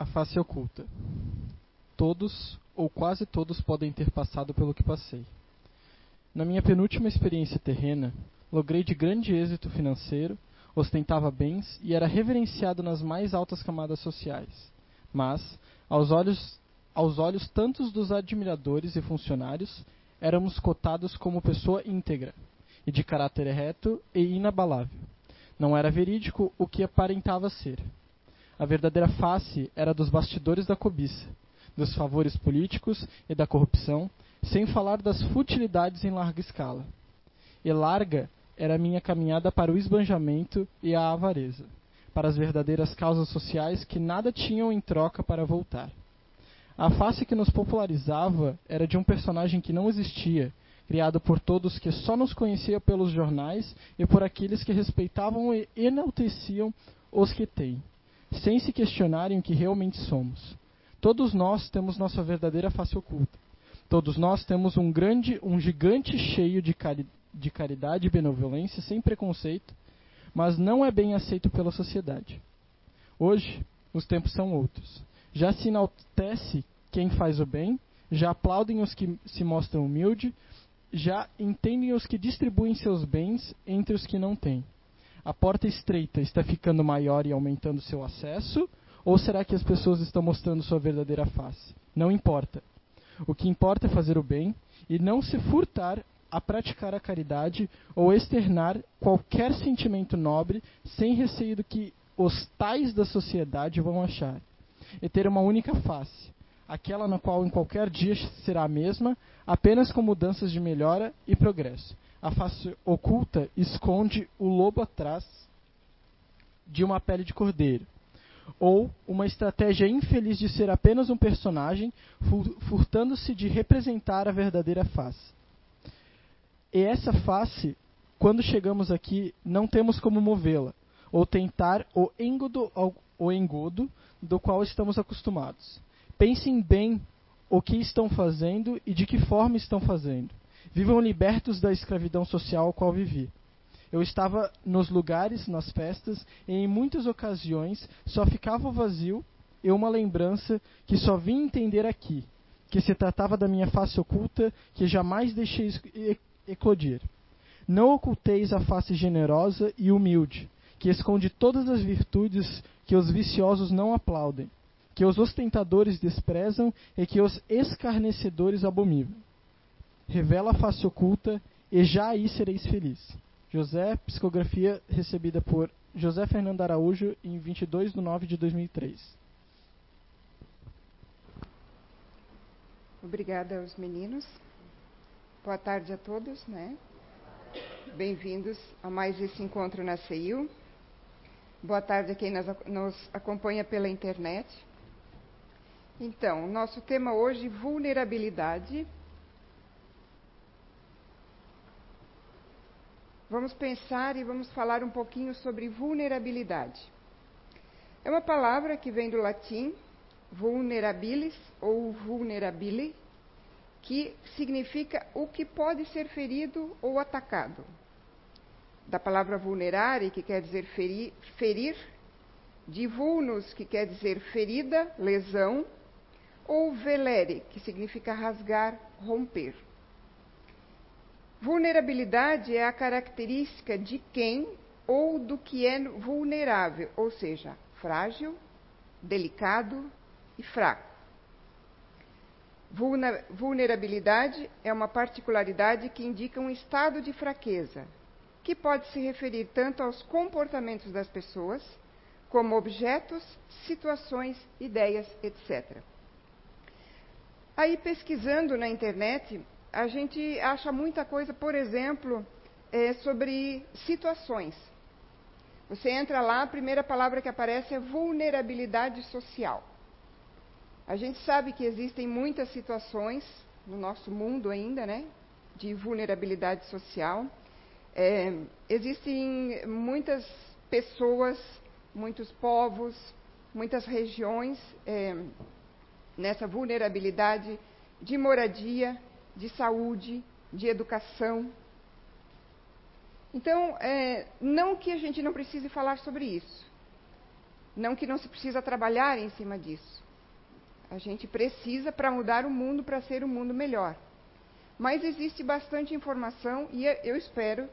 A face oculta. Todos, ou quase todos, podem ter passado pelo que passei. Na minha penúltima experiência terrena, logrei de grande êxito financeiro, ostentava bens e era reverenciado nas mais altas camadas sociais. Mas, aos olhos, aos olhos tantos dos admiradores e funcionários, éramos cotados como pessoa íntegra e de caráter reto e inabalável. Não era verídico o que aparentava ser. A verdadeira face era dos bastidores da cobiça, dos favores políticos e da corrupção, sem falar das futilidades em larga escala. E larga era a minha caminhada para o esbanjamento e a avareza, para as verdadeiras causas sociais que nada tinham em troca para voltar. A face que nos popularizava era de um personagem que não existia, criado por todos que só nos conhecia pelos jornais e por aqueles que respeitavam e enalteciam os que têm sem se questionarem o que realmente somos. Todos nós temos nossa verdadeira face oculta. Todos nós temos um grande, um gigante cheio de, cari de caridade e benevolência, sem preconceito, mas não é bem aceito pela sociedade. Hoje, os tempos são outros. Já se enaltece quem faz o bem, já aplaudem os que se mostram humildes, já entendem os que distribuem seus bens entre os que não têm a porta estreita está ficando maior e aumentando seu acesso? Ou será que as pessoas estão mostrando sua verdadeira face? Não importa. O que importa é fazer o bem e não se furtar a praticar a caridade ou externar qualquer sentimento nobre sem receio do que os tais da sociedade vão achar. E ter uma única face, aquela na qual em qualquer dia será a mesma, apenas com mudanças de melhora e progresso a face oculta esconde o lobo atrás de uma pele de cordeiro. Ou uma estratégia infeliz de ser apenas um personagem, furtando-se de representar a verdadeira face. E essa face, quando chegamos aqui, não temos como movê-la, ou tentar o engodo, o engodo do qual estamos acostumados. Pensem bem o que estão fazendo e de que forma estão fazendo. Vivam libertos da escravidão social a qual vivi. Eu estava nos lugares, nas festas, e em muitas ocasiões só ficava vazio e uma lembrança que só vim entender aqui, que se tratava da minha face oculta que jamais deixei eclodir. Não oculteis a face generosa e humilde, que esconde todas as virtudes que os viciosos não aplaudem, que os ostentadores desprezam e que os escarnecedores abominam revela a face oculta, e já aí sereis feliz. José, psicografia recebida por José Fernando Araújo em 22 de 9 de 2003. Obrigada aos meninos. Boa tarde a todos, né? Bem-vindos a mais esse encontro na CEIU. Boa tarde a quem nos acompanha pela internet. Então, nosso tema hoje, vulnerabilidade vamos pensar e vamos falar um pouquinho sobre vulnerabilidade. É uma palavra que vem do latim vulnerabilis ou vulnerabile, que significa o que pode ser ferido ou atacado. Da palavra vulnerare, que quer dizer ferir, ferir de vulnus, que quer dizer ferida, lesão, ou velere, que significa rasgar, romper. Vulnerabilidade é a característica de quem ou do que é vulnerável, ou seja, frágil, delicado e fraco. Vulnerabilidade é uma particularidade que indica um estado de fraqueza, que pode se referir tanto aos comportamentos das pessoas, como objetos, situações, ideias, etc. Aí, pesquisando na internet, a gente acha muita coisa, por exemplo, é, sobre situações. Você entra lá, a primeira palavra que aparece é vulnerabilidade social. A gente sabe que existem muitas situações no nosso mundo ainda, né, de vulnerabilidade social. É, existem muitas pessoas, muitos povos, muitas regiões é, nessa vulnerabilidade de moradia, de saúde, de educação. Então, é, não que a gente não precise falar sobre isso, Não que não se precisa trabalhar em cima disso. A gente precisa para mudar o mundo, para ser um mundo melhor. Mas existe bastante informação e eu espero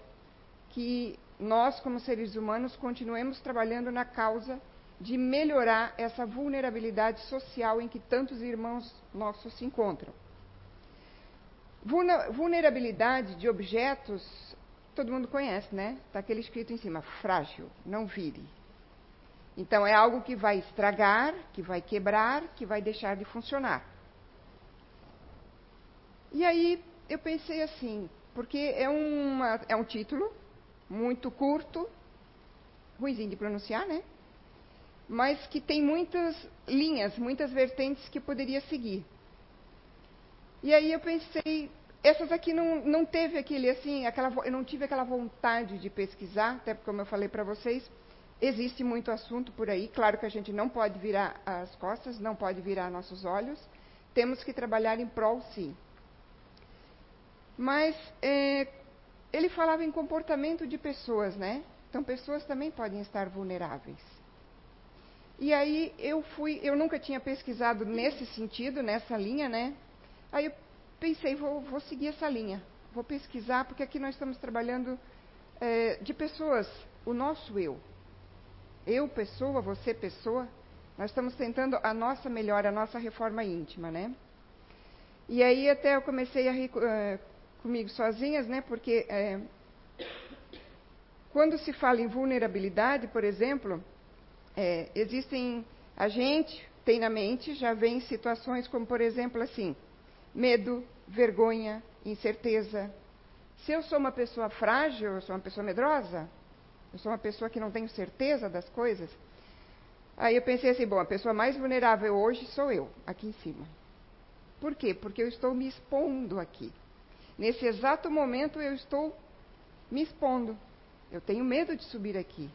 que nós, como seres humanos, continuemos trabalhando na causa de melhorar essa vulnerabilidade social em que tantos irmãos nossos se encontram. Vulnerabilidade de objetos, todo mundo conhece, né? Está aquele escrito em cima: frágil, não vire. Então é algo que vai estragar, que vai quebrar, que vai deixar de funcionar. E aí eu pensei assim, porque é, uma, é um título muito curto, ruimzinho de pronunciar, né? Mas que tem muitas linhas, muitas vertentes que poderia seguir. E aí eu pensei, essas aqui não, não teve aquele assim, aquela, eu não tive aquela vontade de pesquisar, até porque como eu falei para vocês, existe muito assunto por aí. Claro que a gente não pode virar as costas, não pode virar nossos olhos. Temos que trabalhar em prol, sim. Mas é, ele falava em comportamento de pessoas, né? Então pessoas também podem estar vulneráveis. E aí eu fui, eu nunca tinha pesquisado nesse sentido, nessa linha, né? Aí eu pensei, vou, vou seguir essa linha, vou pesquisar, porque aqui nós estamos trabalhando é, de pessoas, o nosso eu. Eu, pessoa, você, pessoa, nós estamos tentando a nossa melhora, a nossa reforma íntima, né? E aí até eu comecei a rir uh, comigo sozinhas, né? Porque é, quando se fala em vulnerabilidade, por exemplo, é, existem a gente tem na mente já vem situações como por exemplo assim medo, vergonha, incerteza. Se eu sou uma pessoa frágil, eu sou uma pessoa medrosa, eu sou uma pessoa que não tenho certeza das coisas. Aí eu pensei assim, bom, a pessoa mais vulnerável hoje sou eu, aqui em cima. Por quê? Porque eu estou me expondo aqui. Nesse exato momento eu estou me expondo. Eu tenho medo de subir aqui.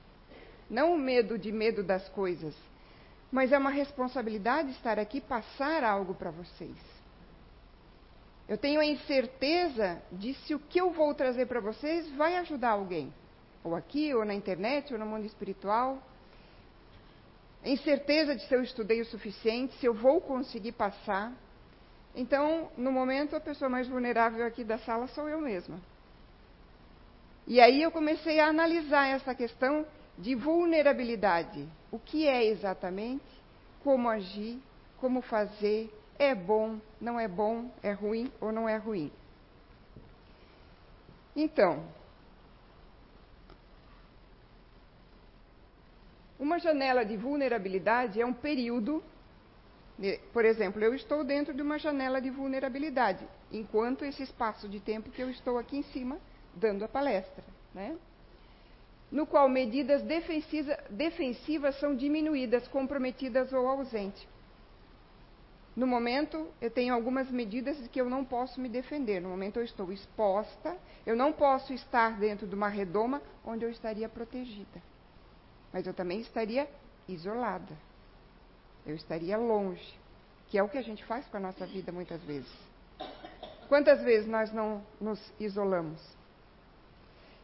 Não o medo de medo das coisas, mas é uma responsabilidade estar aqui passar algo para vocês. Eu tenho a incerteza de se o que eu vou trazer para vocês vai ajudar alguém, ou aqui, ou na internet, ou no mundo espiritual. A incerteza de se eu estudei o suficiente, se eu vou conseguir passar. Então, no momento, a pessoa mais vulnerável aqui da sala sou eu mesma. E aí eu comecei a analisar essa questão de vulnerabilidade. O que é exatamente? Como agir? Como fazer? É bom, não é bom, é ruim ou não é ruim. Então, uma janela de vulnerabilidade é um período. Por exemplo, eu estou dentro de uma janela de vulnerabilidade, enquanto esse espaço de tempo que eu estou aqui em cima dando a palestra, né? no qual medidas defensivas são diminuídas, comprometidas ou ausentes. No momento, eu tenho algumas medidas que eu não posso me defender. No momento, eu estou exposta. Eu não posso estar dentro de uma redoma onde eu estaria protegida. Mas eu também estaria isolada. Eu estaria longe. Que é o que a gente faz com a nossa vida muitas vezes. Quantas vezes nós não nos isolamos?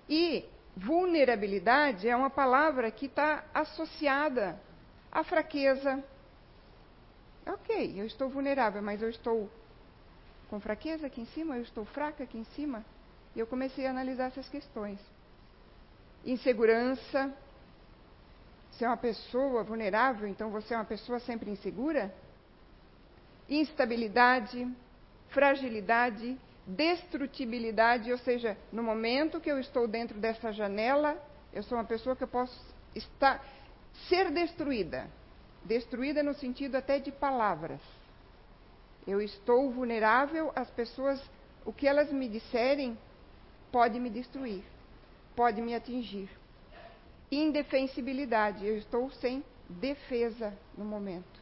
E vulnerabilidade é uma palavra que está associada à fraqueza, Ok, eu estou vulnerável, mas eu estou com fraqueza aqui em cima, eu estou fraca aqui em cima. E eu comecei a analisar essas questões. Insegurança. Se é uma pessoa vulnerável, então você é uma pessoa sempre insegura? Instabilidade, fragilidade, destrutibilidade, ou seja, no momento que eu estou dentro dessa janela, eu sou uma pessoa que eu posso estar, ser destruída destruída no sentido até de palavras. Eu estou vulnerável às pessoas, o que elas me disserem pode me destruir, pode me atingir. Indefensibilidade, eu estou sem defesa no momento.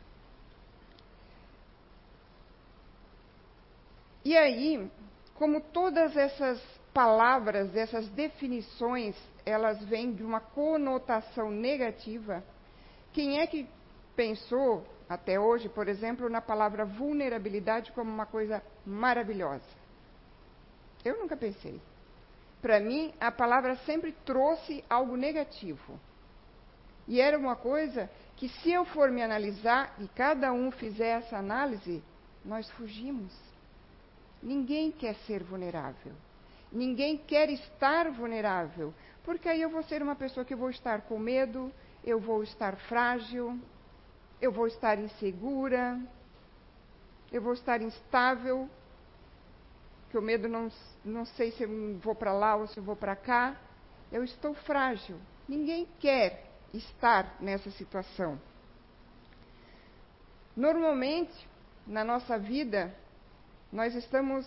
E aí, como todas essas palavras, essas definições, elas vêm de uma conotação negativa, quem é que pensou até hoje, por exemplo, na palavra vulnerabilidade como uma coisa maravilhosa? Eu nunca pensei. Para mim, a palavra sempre trouxe algo negativo. E era uma coisa que, se eu for me analisar e cada um fizer essa análise, nós fugimos. Ninguém quer ser vulnerável. Ninguém quer estar vulnerável. Porque aí eu vou ser uma pessoa que vou estar com medo, eu vou estar frágil, eu vou estar insegura, eu vou estar instável, que o medo não, não sei se eu vou para lá ou se eu vou para cá. Eu estou frágil. Ninguém quer estar nessa situação. Normalmente, na nossa vida, nós estamos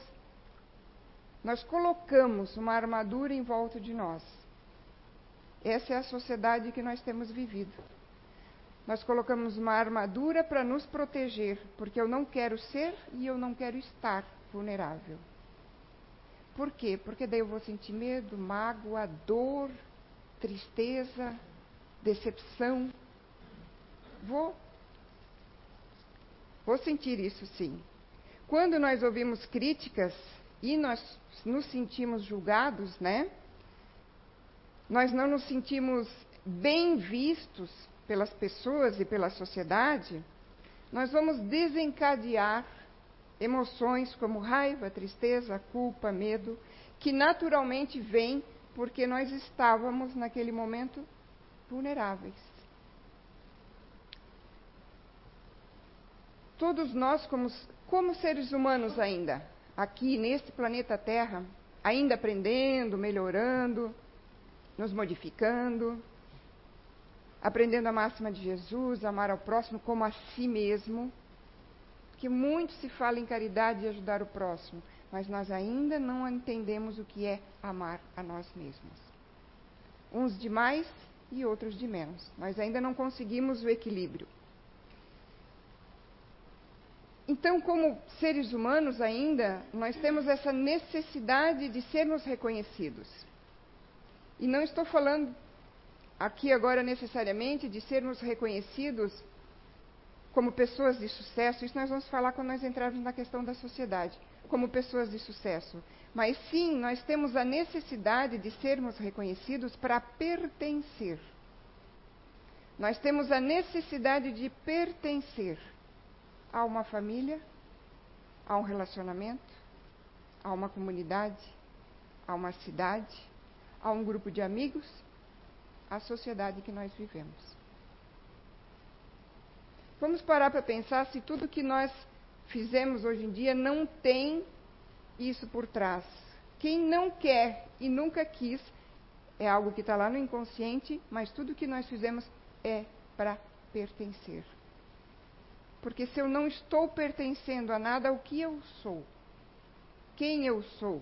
nós colocamos uma armadura em volta de nós. Essa é a sociedade que nós temos vivido. Nós colocamos uma armadura para nos proteger, porque eu não quero ser e eu não quero estar vulnerável. Por quê? Porque daí eu vou sentir medo, mágoa, dor, tristeza, decepção. Vou. Vou sentir isso sim. Quando nós ouvimos críticas e nós nos sentimos julgados, né? Nós não nos sentimos bem vistos pelas pessoas e pela sociedade, nós vamos desencadear emoções como raiva, tristeza, culpa, medo, que naturalmente vêm porque nós estávamos naquele momento vulneráveis. Todos nós, como, como seres humanos ainda, aqui neste planeta Terra, ainda aprendendo, melhorando, nos modificando, aprendendo a máxima de Jesus, amar ao próximo como a si mesmo, que muito se fala em caridade e ajudar o próximo, mas nós ainda não entendemos o que é amar a nós mesmos. Uns de mais e outros de menos. Nós ainda não conseguimos o equilíbrio. Então, como seres humanos ainda, nós temos essa necessidade de sermos reconhecidos. E não estou falando aqui agora necessariamente de sermos reconhecidos como pessoas de sucesso, isso nós vamos falar quando nós entrarmos na questão da sociedade, como pessoas de sucesso. Mas sim, nós temos a necessidade de sermos reconhecidos para pertencer. Nós temos a necessidade de pertencer a uma família, a um relacionamento, a uma comunidade, a uma cidade, a um grupo de amigos, à sociedade que nós vivemos. Vamos parar para pensar se tudo que nós fizemos hoje em dia não tem isso por trás. Quem não quer e nunca quis é algo que está lá no inconsciente, mas tudo que nós fizemos é para pertencer. Porque se eu não estou pertencendo a nada, o que eu sou? Quem eu sou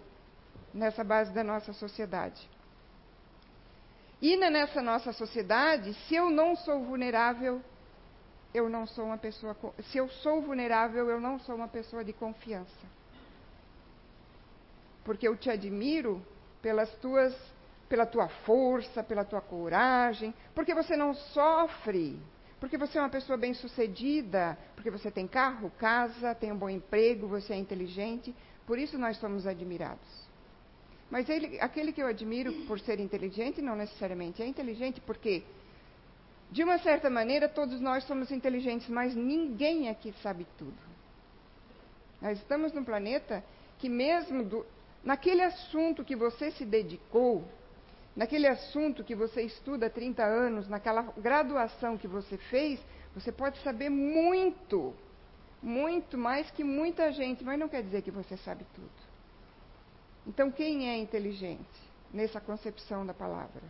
nessa base da nossa sociedade? E nessa nossa sociedade, se eu não sou vulnerável, eu não sou uma pessoa. Se eu sou vulnerável, eu não sou uma pessoa de confiança. Porque eu te admiro pelas tuas, pela tua força, pela tua coragem, porque você não sofre, porque você é uma pessoa bem-sucedida, porque você tem carro, casa, tem um bom emprego, você é inteligente. Por isso nós somos admirados. Mas ele, aquele que eu admiro por ser inteligente, não necessariamente é inteligente, porque de uma certa maneira, todos nós somos inteligentes, mas ninguém aqui sabe tudo. Nós estamos num planeta que, mesmo do, naquele assunto que você se dedicou, naquele assunto que você estuda há 30 anos, naquela graduação que você fez, você pode saber muito, muito mais que muita gente, mas não quer dizer que você sabe tudo. Então, quem é inteligente nessa concepção da palavra?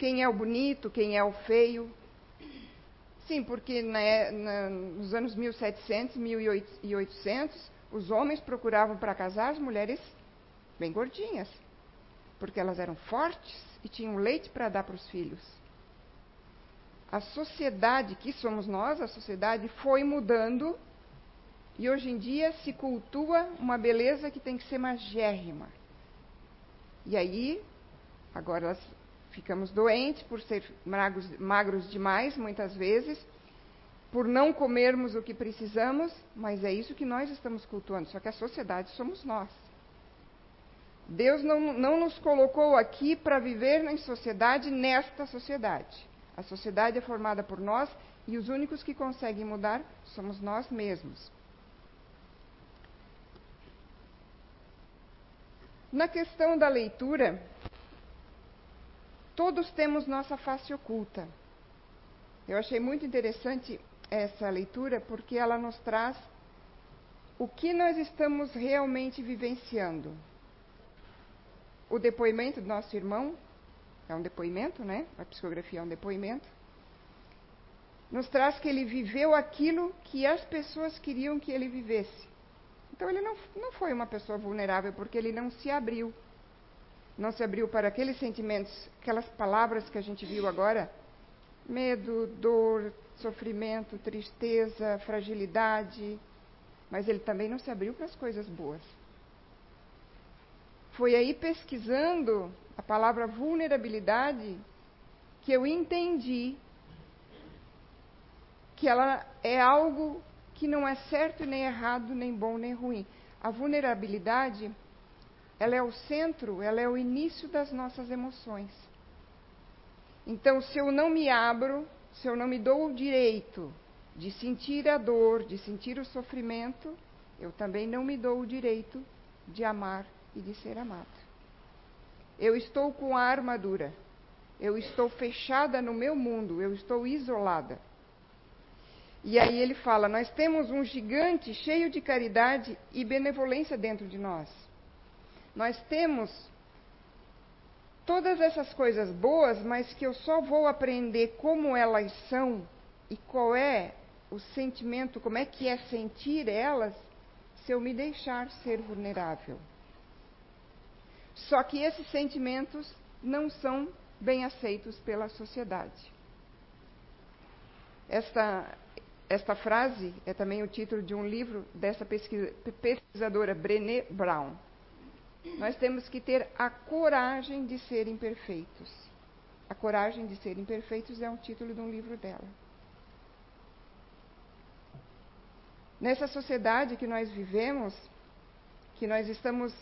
quem é o bonito, quem é o feio. Sim, porque né, na, nos anos 1700, 1800, os homens procuravam para casar as mulheres bem gordinhas, porque elas eram fortes e tinham leite para dar para os filhos. A sociedade, que somos nós, a sociedade foi mudando e hoje em dia se cultua uma beleza que tem que ser magérrima. E aí, agora ficamos doentes por ser magros, magros demais, muitas vezes, por não comermos o que precisamos, mas é isso que nós estamos cultuando, só que a sociedade somos nós. Deus não, não nos colocou aqui para viver em sociedade, nesta sociedade. A sociedade é formada por nós e os únicos que conseguem mudar somos nós mesmos. Na questão da leitura, todos temos nossa face oculta. Eu achei muito interessante essa leitura porque ela nos traz o que nós estamos realmente vivenciando. O depoimento do nosso irmão é um depoimento, né? A psicografia é um depoimento. Nos traz que ele viveu aquilo que as pessoas queriam que ele vivesse. Então ele não, não foi uma pessoa vulnerável porque ele não se abriu. Não se abriu para aqueles sentimentos, aquelas palavras que a gente viu agora: medo, dor, sofrimento, tristeza, fragilidade. Mas ele também não se abriu para as coisas boas. Foi aí pesquisando a palavra vulnerabilidade que eu entendi que ela é algo que não é certo nem errado, nem bom nem ruim. A vulnerabilidade, ela é o centro, ela é o início das nossas emoções. Então, se eu não me abro, se eu não me dou o direito de sentir a dor, de sentir o sofrimento, eu também não me dou o direito de amar e de ser amado. Eu estou com a armadura. Eu estou fechada no meu mundo, eu estou isolada. E aí ele fala: Nós temos um gigante cheio de caridade e benevolência dentro de nós. Nós temos todas essas coisas boas, mas que eu só vou aprender como elas são e qual é o sentimento, como é que é sentir elas, se eu me deixar ser vulnerável. Só que esses sentimentos não são bem aceitos pela sociedade. Esta, esta frase é também o título de um livro dessa pesquisadora Brené Brown. Nós temos que ter a coragem de ser imperfeitos. A coragem de ser imperfeitos é um título de um livro dela. Nessa sociedade que nós vivemos, que nós estamos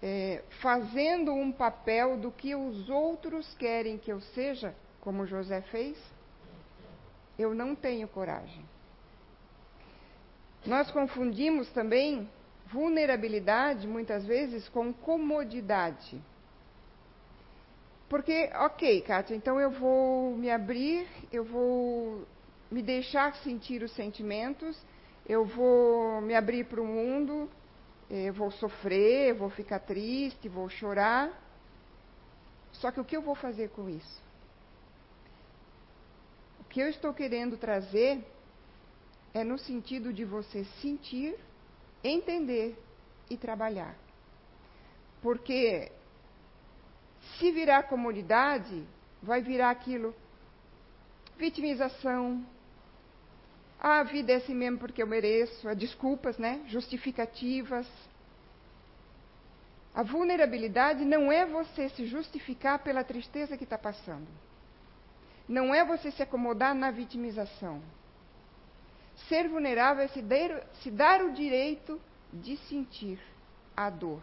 é, fazendo um papel do que os outros querem que eu seja, como José fez, eu não tenho coragem. Nós confundimos também vulnerabilidade, muitas vezes, com comodidade. Porque, ok, Kátia, então eu vou me abrir, eu vou me deixar sentir os sentimentos, eu vou me abrir para o mundo, eu vou sofrer, vou ficar triste, vou chorar. Só que o que eu vou fazer com isso? O que eu estou querendo trazer é no sentido de você sentir, entender e trabalhar. Porque se virar comodidade, vai virar aquilo vitimização. A vida é assim mesmo porque eu mereço, desculpas, né? Justificativas. A vulnerabilidade não é você se justificar pela tristeza que está passando. Não é você se acomodar na vitimização. Ser vulnerável é se dar, se dar o direito de sentir a dor,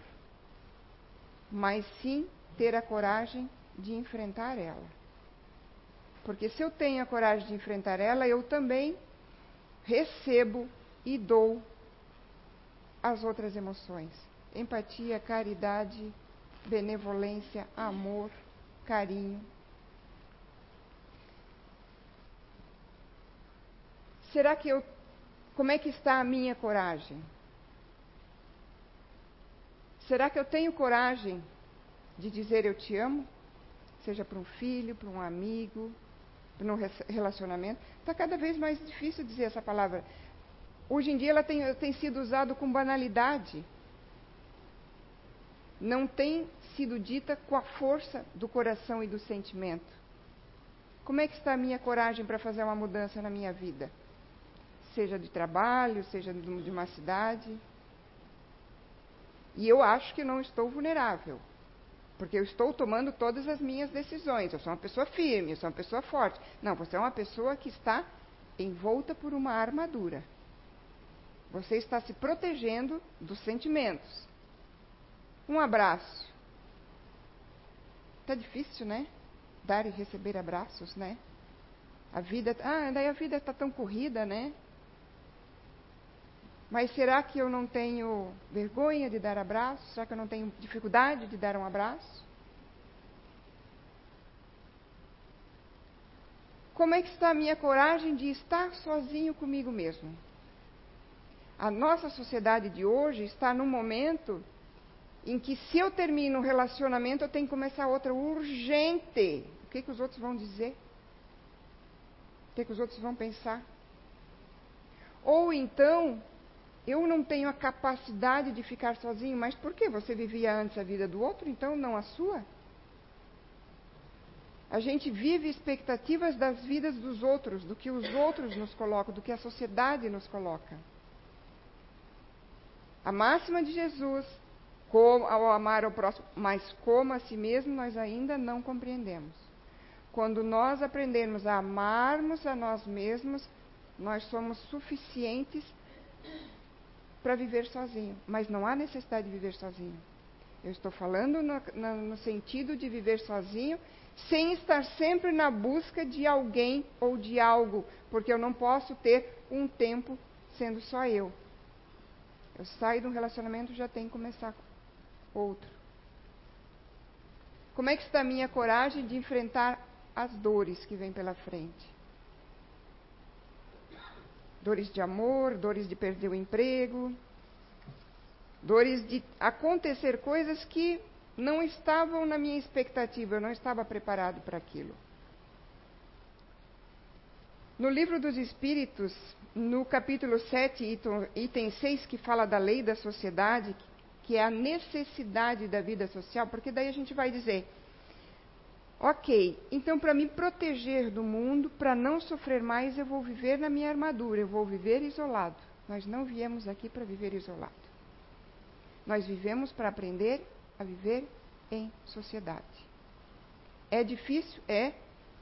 mas sim ter a coragem de enfrentar ela. Porque se eu tenho a coragem de enfrentar ela, eu também recebo e dou as outras emoções: empatia, caridade, benevolência, amor, carinho. Será que eu. Como é que está a minha coragem? Será que eu tenho coragem de dizer eu te amo? Seja para um filho, para um amigo, para um relacionamento. Está cada vez mais difícil dizer essa palavra. Hoje em dia ela tem, tem sido usada com banalidade. Não tem sido dita com a força do coração e do sentimento. Como é que está a minha coragem para fazer uma mudança na minha vida? Seja de trabalho, seja de uma cidade. E eu acho que não estou vulnerável, porque eu estou tomando todas as minhas decisões. Eu sou uma pessoa firme, eu sou uma pessoa forte. Não, você é uma pessoa que está envolta por uma armadura. Você está se protegendo dos sentimentos. Um abraço, Tá difícil, né? Dar e receber abraços, né? A vida, ah, daí a vida está tão corrida, né? Mas será que eu não tenho vergonha de dar abraço? Será que eu não tenho dificuldade de dar um abraço? Como é que está a minha coragem de estar sozinho comigo mesmo? A nossa sociedade de hoje está num momento em que se eu termino um relacionamento, eu tenho que começar outra urgente. O que, que os outros vão dizer? O que, que os outros vão pensar? Ou então, eu não tenho a capacidade de ficar sozinho, mas por que? Você vivia antes a vida do outro, então não a sua? A gente vive expectativas das vidas dos outros, do que os outros nos colocam, do que a sociedade nos coloca. A máxima de Jesus, como, ao amar ao próximo, mas como a si mesmo, nós ainda não compreendemos. Quando nós aprendemos a amarmos a nós mesmos, nós somos suficientes para viver sozinho. Mas não há necessidade de viver sozinho. Eu estou falando no, no, no sentido de viver sozinho, sem estar sempre na busca de alguém ou de algo, porque eu não posso ter um tempo sendo só eu. Eu saio de um relacionamento já tem que começar outro. Como é que está a minha coragem de enfrentar as dores que vêm pela frente? Dores de amor, dores de perder o emprego, dores de acontecer coisas que não estavam na minha expectativa, eu não estava preparado para aquilo. No livro dos Espíritos, no capítulo 7, item 6, que fala da lei da sociedade, que é a necessidade da vida social, porque daí a gente vai dizer: ok, então para me proteger do mundo, para não sofrer mais, eu vou viver na minha armadura, eu vou viver isolado. Nós não viemos aqui para viver isolado. Nós vivemos para aprender a viver em sociedade. É difícil? É.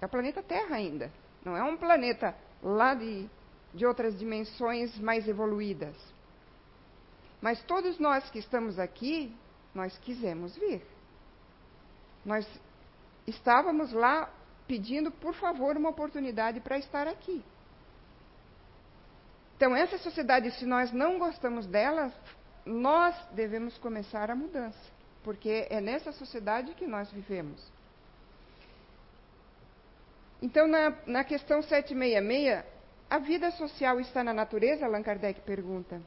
É o planeta Terra ainda. Não é um planeta lá de, de outras dimensões mais evoluídas. Mas todos nós que estamos aqui, nós quisemos vir. Nós estávamos lá pedindo, por favor, uma oportunidade para estar aqui. Então, essa sociedade, se nós não gostamos dela, nós devemos começar a mudança, porque é nessa sociedade que nós vivemos. Então, na, na questão 766, a vida social está na natureza? Allan Kardec pergunta.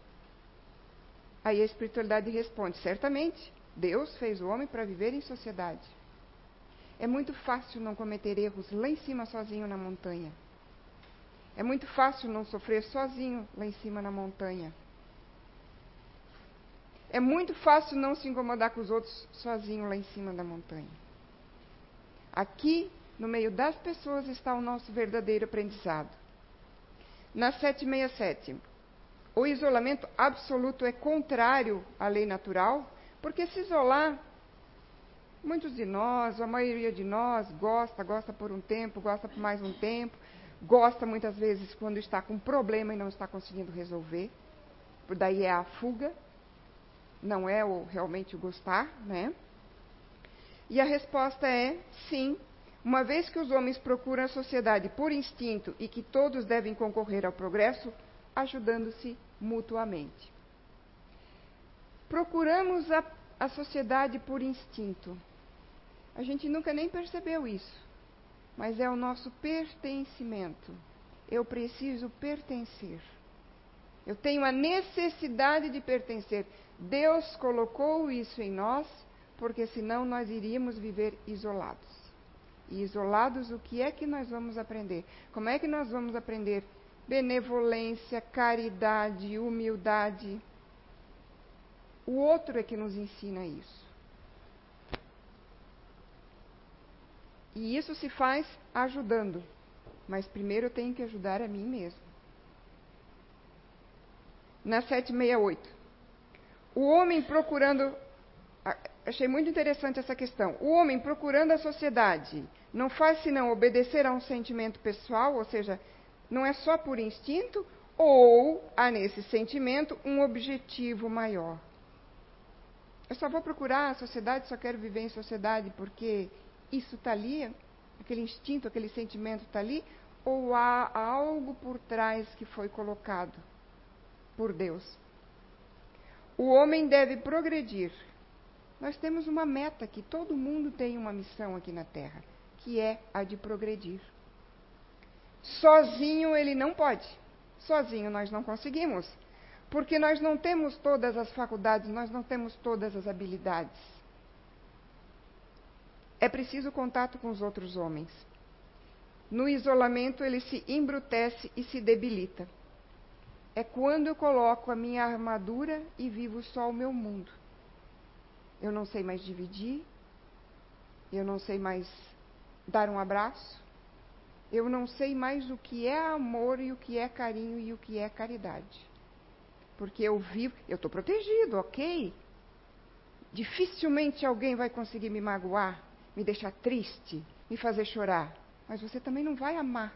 Aí a espiritualidade responde: certamente, Deus fez o homem para viver em sociedade. É muito fácil não cometer erros lá em cima sozinho na montanha. É muito fácil não sofrer sozinho lá em cima na montanha. É muito fácil não se incomodar com os outros sozinho lá em cima da montanha. Aqui, no meio das pessoas, está o nosso verdadeiro aprendizado. Na 767, o isolamento absoluto é contrário à lei natural, porque se isolar, muitos de nós, a maioria de nós, gosta, gosta por um tempo, gosta por mais um tempo, gosta muitas vezes quando está com um problema e não está conseguindo resolver, por daí é a fuga não é o, realmente o gostar, né? E a resposta é sim, uma vez que os homens procuram a sociedade por instinto e que todos devem concorrer ao progresso, ajudando-se mutuamente. Procuramos a, a sociedade por instinto. A gente nunca nem percebeu isso, mas é o nosso pertencimento. Eu preciso pertencer. Eu tenho a necessidade de pertencer. Deus colocou isso em nós, porque senão nós iríamos viver isolados. E isolados, o que é que nós vamos aprender? Como é que nós vamos aprender benevolência, caridade, humildade? O outro é que nos ensina isso. E isso se faz ajudando. Mas primeiro eu tenho que ajudar a mim mesmo. Na 768. O homem procurando. Achei muito interessante essa questão. O homem procurando a sociedade não faz senão obedecer a um sentimento pessoal, ou seja, não é só por instinto, ou há nesse sentimento um objetivo maior. Eu só vou procurar a sociedade, só quero viver em sociedade porque isso está ali, aquele instinto, aquele sentimento está ali, ou há algo por trás que foi colocado por Deus? O homem deve progredir. Nós temos uma meta que todo mundo tem uma missão aqui na Terra, que é a de progredir. Sozinho ele não pode. Sozinho nós não conseguimos. Porque nós não temos todas as faculdades, nós não temos todas as habilidades. É preciso contato com os outros homens. No isolamento ele se embrutece e se debilita. É quando eu coloco a minha armadura e vivo só o meu mundo. Eu não sei mais dividir, eu não sei mais dar um abraço, eu não sei mais o que é amor e o que é carinho e o que é caridade. Porque eu vivo, eu estou protegido, ok? Dificilmente alguém vai conseguir me magoar, me deixar triste, me fazer chorar. Mas você também não vai amar.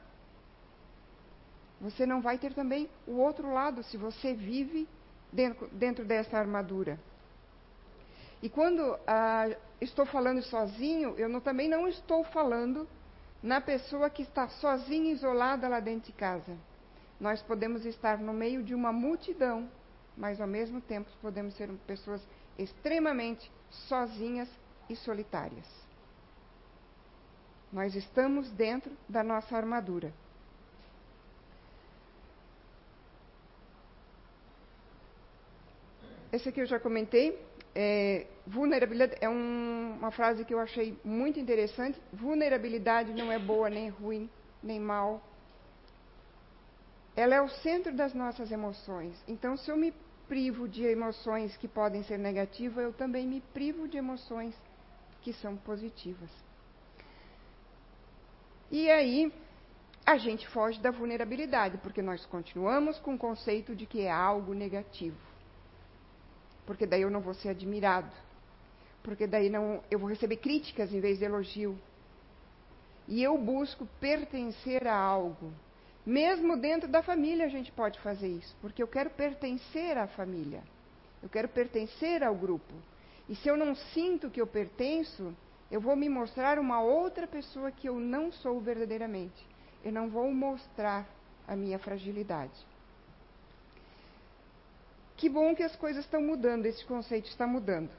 Você não vai ter também o outro lado se você vive dentro, dentro dessa armadura. E quando ah, estou falando sozinho, eu não, também não estou falando na pessoa que está sozinha, isolada lá dentro de casa. Nós podemos estar no meio de uma multidão, mas ao mesmo tempo podemos ser pessoas extremamente sozinhas e solitárias. Nós estamos dentro da nossa armadura. Esse aqui eu já comentei. É, vulnerabilidade é um, uma frase que eu achei muito interessante. Vulnerabilidade não é boa, nem ruim, nem mal. Ela é o centro das nossas emoções. Então, se eu me privo de emoções que podem ser negativas, eu também me privo de emoções que são positivas. E aí, a gente foge da vulnerabilidade, porque nós continuamos com o conceito de que é algo negativo. Porque daí eu não vou ser admirado. Porque daí não, eu vou receber críticas em vez de elogio. E eu busco pertencer a algo. Mesmo dentro da família a gente pode fazer isso, porque eu quero pertencer à família. Eu quero pertencer ao grupo. E se eu não sinto que eu pertenço, eu vou me mostrar uma outra pessoa que eu não sou verdadeiramente. Eu não vou mostrar a minha fragilidade. Que bom que as coisas estão mudando, esse conceito está mudando.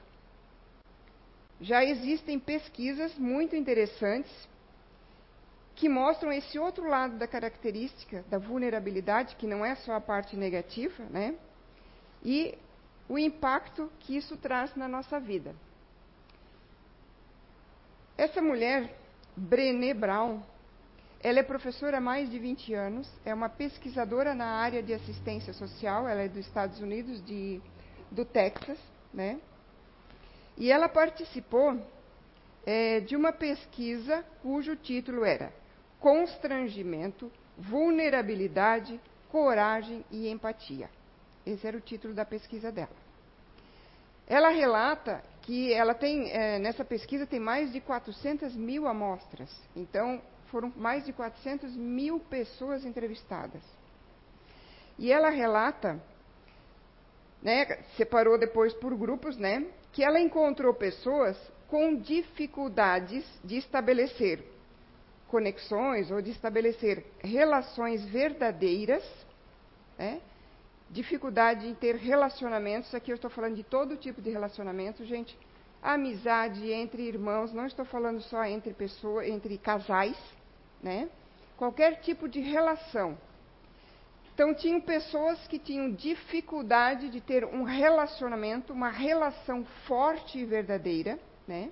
Já existem pesquisas muito interessantes que mostram esse outro lado da característica da vulnerabilidade, que não é só a parte negativa, né? E o impacto que isso traz na nossa vida. Essa mulher, Brené Brown, ela é professora há mais de 20 anos, é uma pesquisadora na área de assistência social, ela é dos Estados Unidos, de, do Texas, né? E ela participou é, de uma pesquisa cujo título era Constrangimento, Vulnerabilidade, Coragem e Empatia. Esse era o título da pesquisa dela. Ela relata que ela tem, é, nessa pesquisa, tem mais de 400 mil amostras. Então, foram mais de 400 mil pessoas entrevistadas. E ela relata, né, separou depois por grupos, né, que ela encontrou pessoas com dificuldades de estabelecer conexões ou de estabelecer relações verdadeiras, né, dificuldade em ter relacionamentos, aqui eu estou falando de todo tipo de relacionamento, gente, amizade entre irmãos, não estou falando só entre pessoas, entre casais, né? Qualquer tipo de relação. Então tinham pessoas que tinham dificuldade de ter um relacionamento, uma relação forte e verdadeira, né?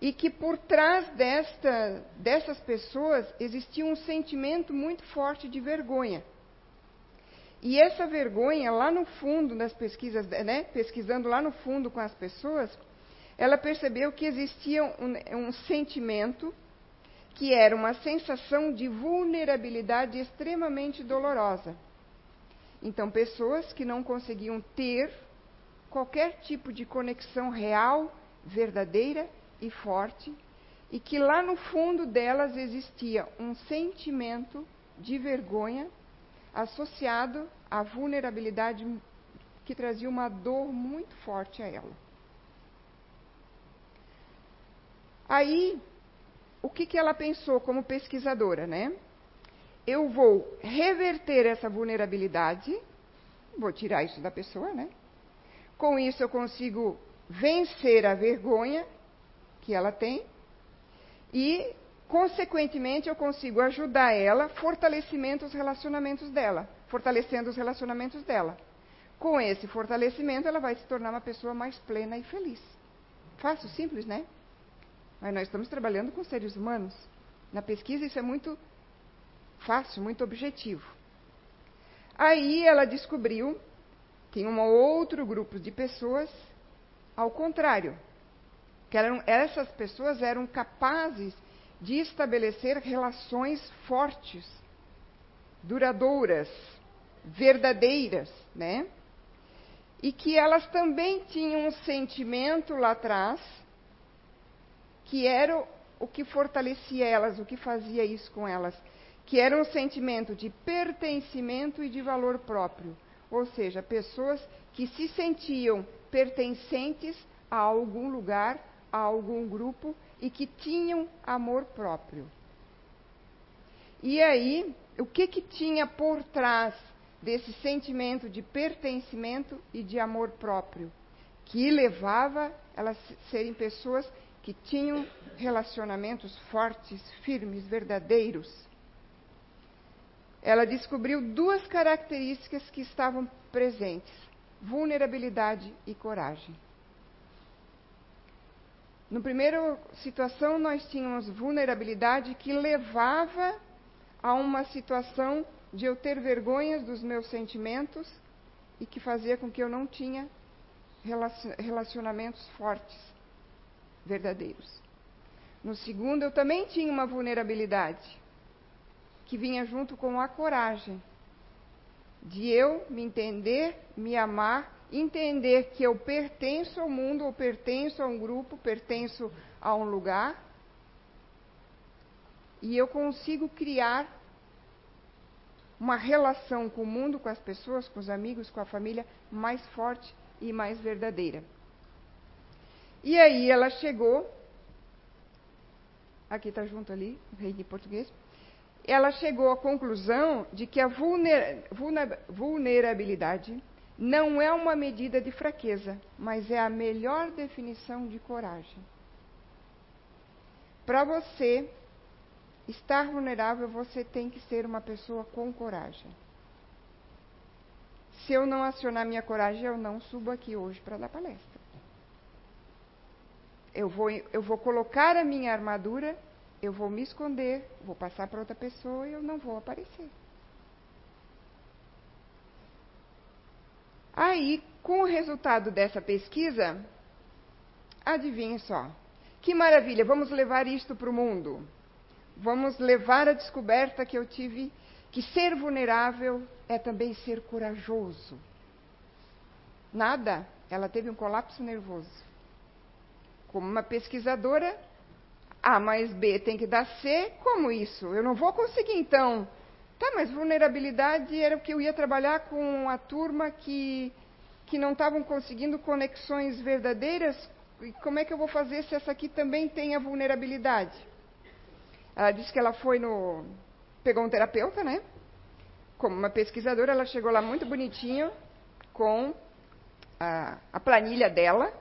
E que por trás desta, dessas pessoas existia um sentimento muito forte de vergonha. E essa vergonha, lá no fundo das pesquisas, né, pesquisando lá no fundo com as pessoas, ela percebeu que existia um, um sentimento que era uma sensação de vulnerabilidade extremamente dolorosa. Então, pessoas que não conseguiam ter qualquer tipo de conexão real, verdadeira e forte, e que lá no fundo delas existia um sentimento de vergonha associado à vulnerabilidade que trazia uma dor muito forte a ela. Aí o que, que ela pensou como pesquisadora, né? Eu vou reverter essa vulnerabilidade, vou tirar isso da pessoa, né? Com isso eu consigo vencer a vergonha que ela tem e, consequentemente, eu consigo ajudar ela fortalecimento os relacionamentos dela, fortalecendo os relacionamentos dela. Com esse fortalecimento, ela vai se tornar uma pessoa mais plena e feliz. Fácil, simples, né? Mas nós estamos trabalhando com seres humanos. Na pesquisa, isso é muito fácil, muito objetivo. Aí ela descobriu que um outro grupo de pessoas, ao contrário, que eram, essas pessoas eram capazes de estabelecer relações fortes, duradouras, verdadeiras, né? E que elas também tinham um sentimento lá atrás que era o que fortalecia elas, o que fazia isso com elas, que era um sentimento de pertencimento e de valor próprio, ou seja, pessoas que se sentiam pertencentes a algum lugar, a algum grupo e que tinham amor próprio. E aí, o que que tinha por trás desse sentimento de pertencimento e de amor próprio, que levava elas a serem pessoas que tinham relacionamentos fortes, firmes, verdadeiros. Ela descobriu duas características que estavam presentes: vulnerabilidade e coragem. No primeiro situação, nós tínhamos vulnerabilidade que levava a uma situação de eu ter vergonhas dos meus sentimentos e que fazia com que eu não tinha relacionamentos fortes verdadeiros. No segundo, eu também tinha uma vulnerabilidade que vinha junto com a coragem de eu me entender, me amar, entender que eu pertenço ao mundo, ou pertenço a um grupo, pertenço a um lugar, e eu consigo criar uma relação com o mundo, com as pessoas, com os amigos, com a família mais forte e mais verdadeira. E aí ela chegou, aqui está junto ali, o rei de português, ela chegou à conclusão de que a vulnerabilidade não é uma medida de fraqueza, mas é a melhor definição de coragem. Para você estar vulnerável, você tem que ser uma pessoa com coragem. Se eu não acionar minha coragem, eu não subo aqui hoje para dar palestra eu vou, eu vou colocar a minha armadura, eu vou me esconder, vou passar para outra pessoa e eu não vou aparecer. Aí, com o resultado dessa pesquisa, adivinhe só. Que maravilha, vamos levar isto para o mundo. Vamos levar a descoberta que eu tive que ser vulnerável é também ser corajoso. Nada, ela teve um colapso nervoso como uma pesquisadora, A mais B tem que dar C, como isso? Eu não vou conseguir então. Tá, mas vulnerabilidade era o que eu ia trabalhar com a turma que, que não estavam conseguindo conexões verdadeiras. E como é que eu vou fazer se essa aqui também tem a vulnerabilidade? Ela disse que ela foi no. pegou um terapeuta, né? Como uma pesquisadora, ela chegou lá muito bonitinho com a, a planilha dela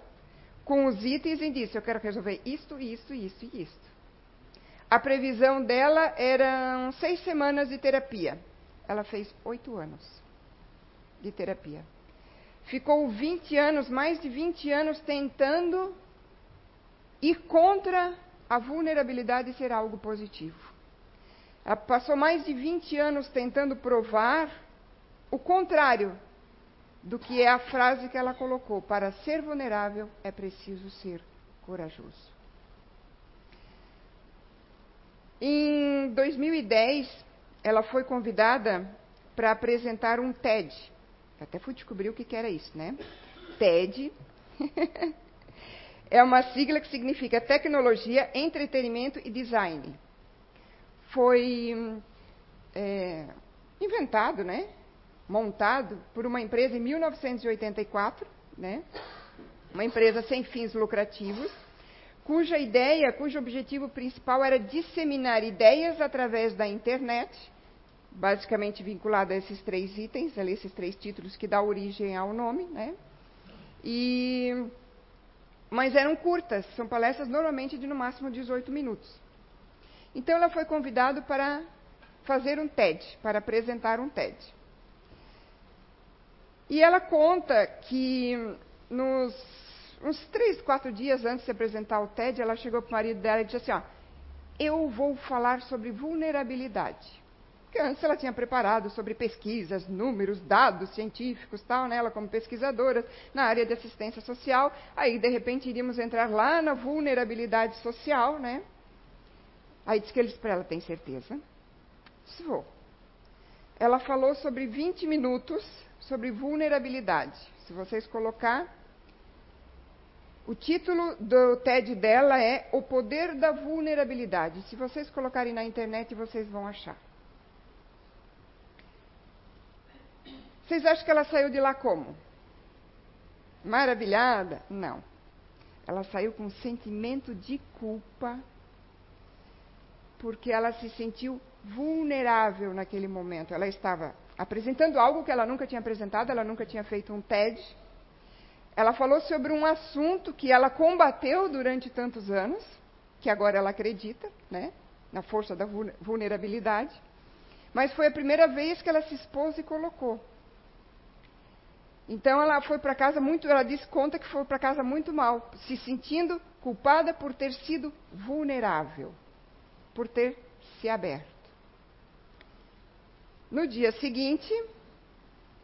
com os itens e disse: Eu quero resolver isto, isto, isto e isto. A previsão dela eram seis semanas de terapia. Ela fez oito anos de terapia. Ficou 20 anos, mais de 20 anos, tentando ir contra a vulnerabilidade ser algo positivo. Ela passou mais de 20 anos tentando provar o contrário do que é a frase que ela colocou: para ser vulnerável é preciso ser corajoso. Em 2010, ela foi convidada para apresentar um TED. Até fui descobrir o que, era isso, né? TED é uma sigla que significa Tecnologia, Entretenimento e Design. Foi é, inventado, né? montado por uma empresa em 1984, né? uma empresa sem fins lucrativos. cuja ideia, cujo objetivo principal era disseminar ideias através da internet, basicamente vinculado a esses três itens, ali, esses três títulos que dá origem ao nome, né? E, mas eram curtas, são palestras normalmente de no máximo 18 minutos. Então ela foi convidada para fazer um TED, para apresentar um TED. E ela conta que nos uns três, quatro dias antes de apresentar o TED, ela chegou para o marido dela e disse assim: ó, eu vou falar sobre vulnerabilidade. Antes ela tinha preparado sobre pesquisas, números, dados científicos, tal, né? Ela como pesquisadora na área de assistência social. Aí, de repente, iríamos entrar lá na vulnerabilidade social, né? Aí disse que eles para ela, tem certeza? Disse, vou. Ela falou sobre 20 minutos sobre vulnerabilidade. Se vocês colocar, o título do TED dela é O Poder da Vulnerabilidade. Se vocês colocarem na internet, vocês vão achar. Vocês acham que ela saiu de lá como? Maravilhada? Não. Ela saiu com um sentimento de culpa, porque ela se sentiu vulnerável naquele momento. Ela estava apresentando algo que ela nunca tinha apresentado, ela nunca tinha feito um TED. Ela falou sobre um assunto que ela combateu durante tantos anos, que agora ela acredita, né, na força da vulnerabilidade. Mas foi a primeira vez que ela se expôs e colocou. Então ela foi para casa muito, ela disse conta que foi para casa muito mal, se sentindo culpada por ter sido vulnerável, por ter se aberto. No dia seguinte,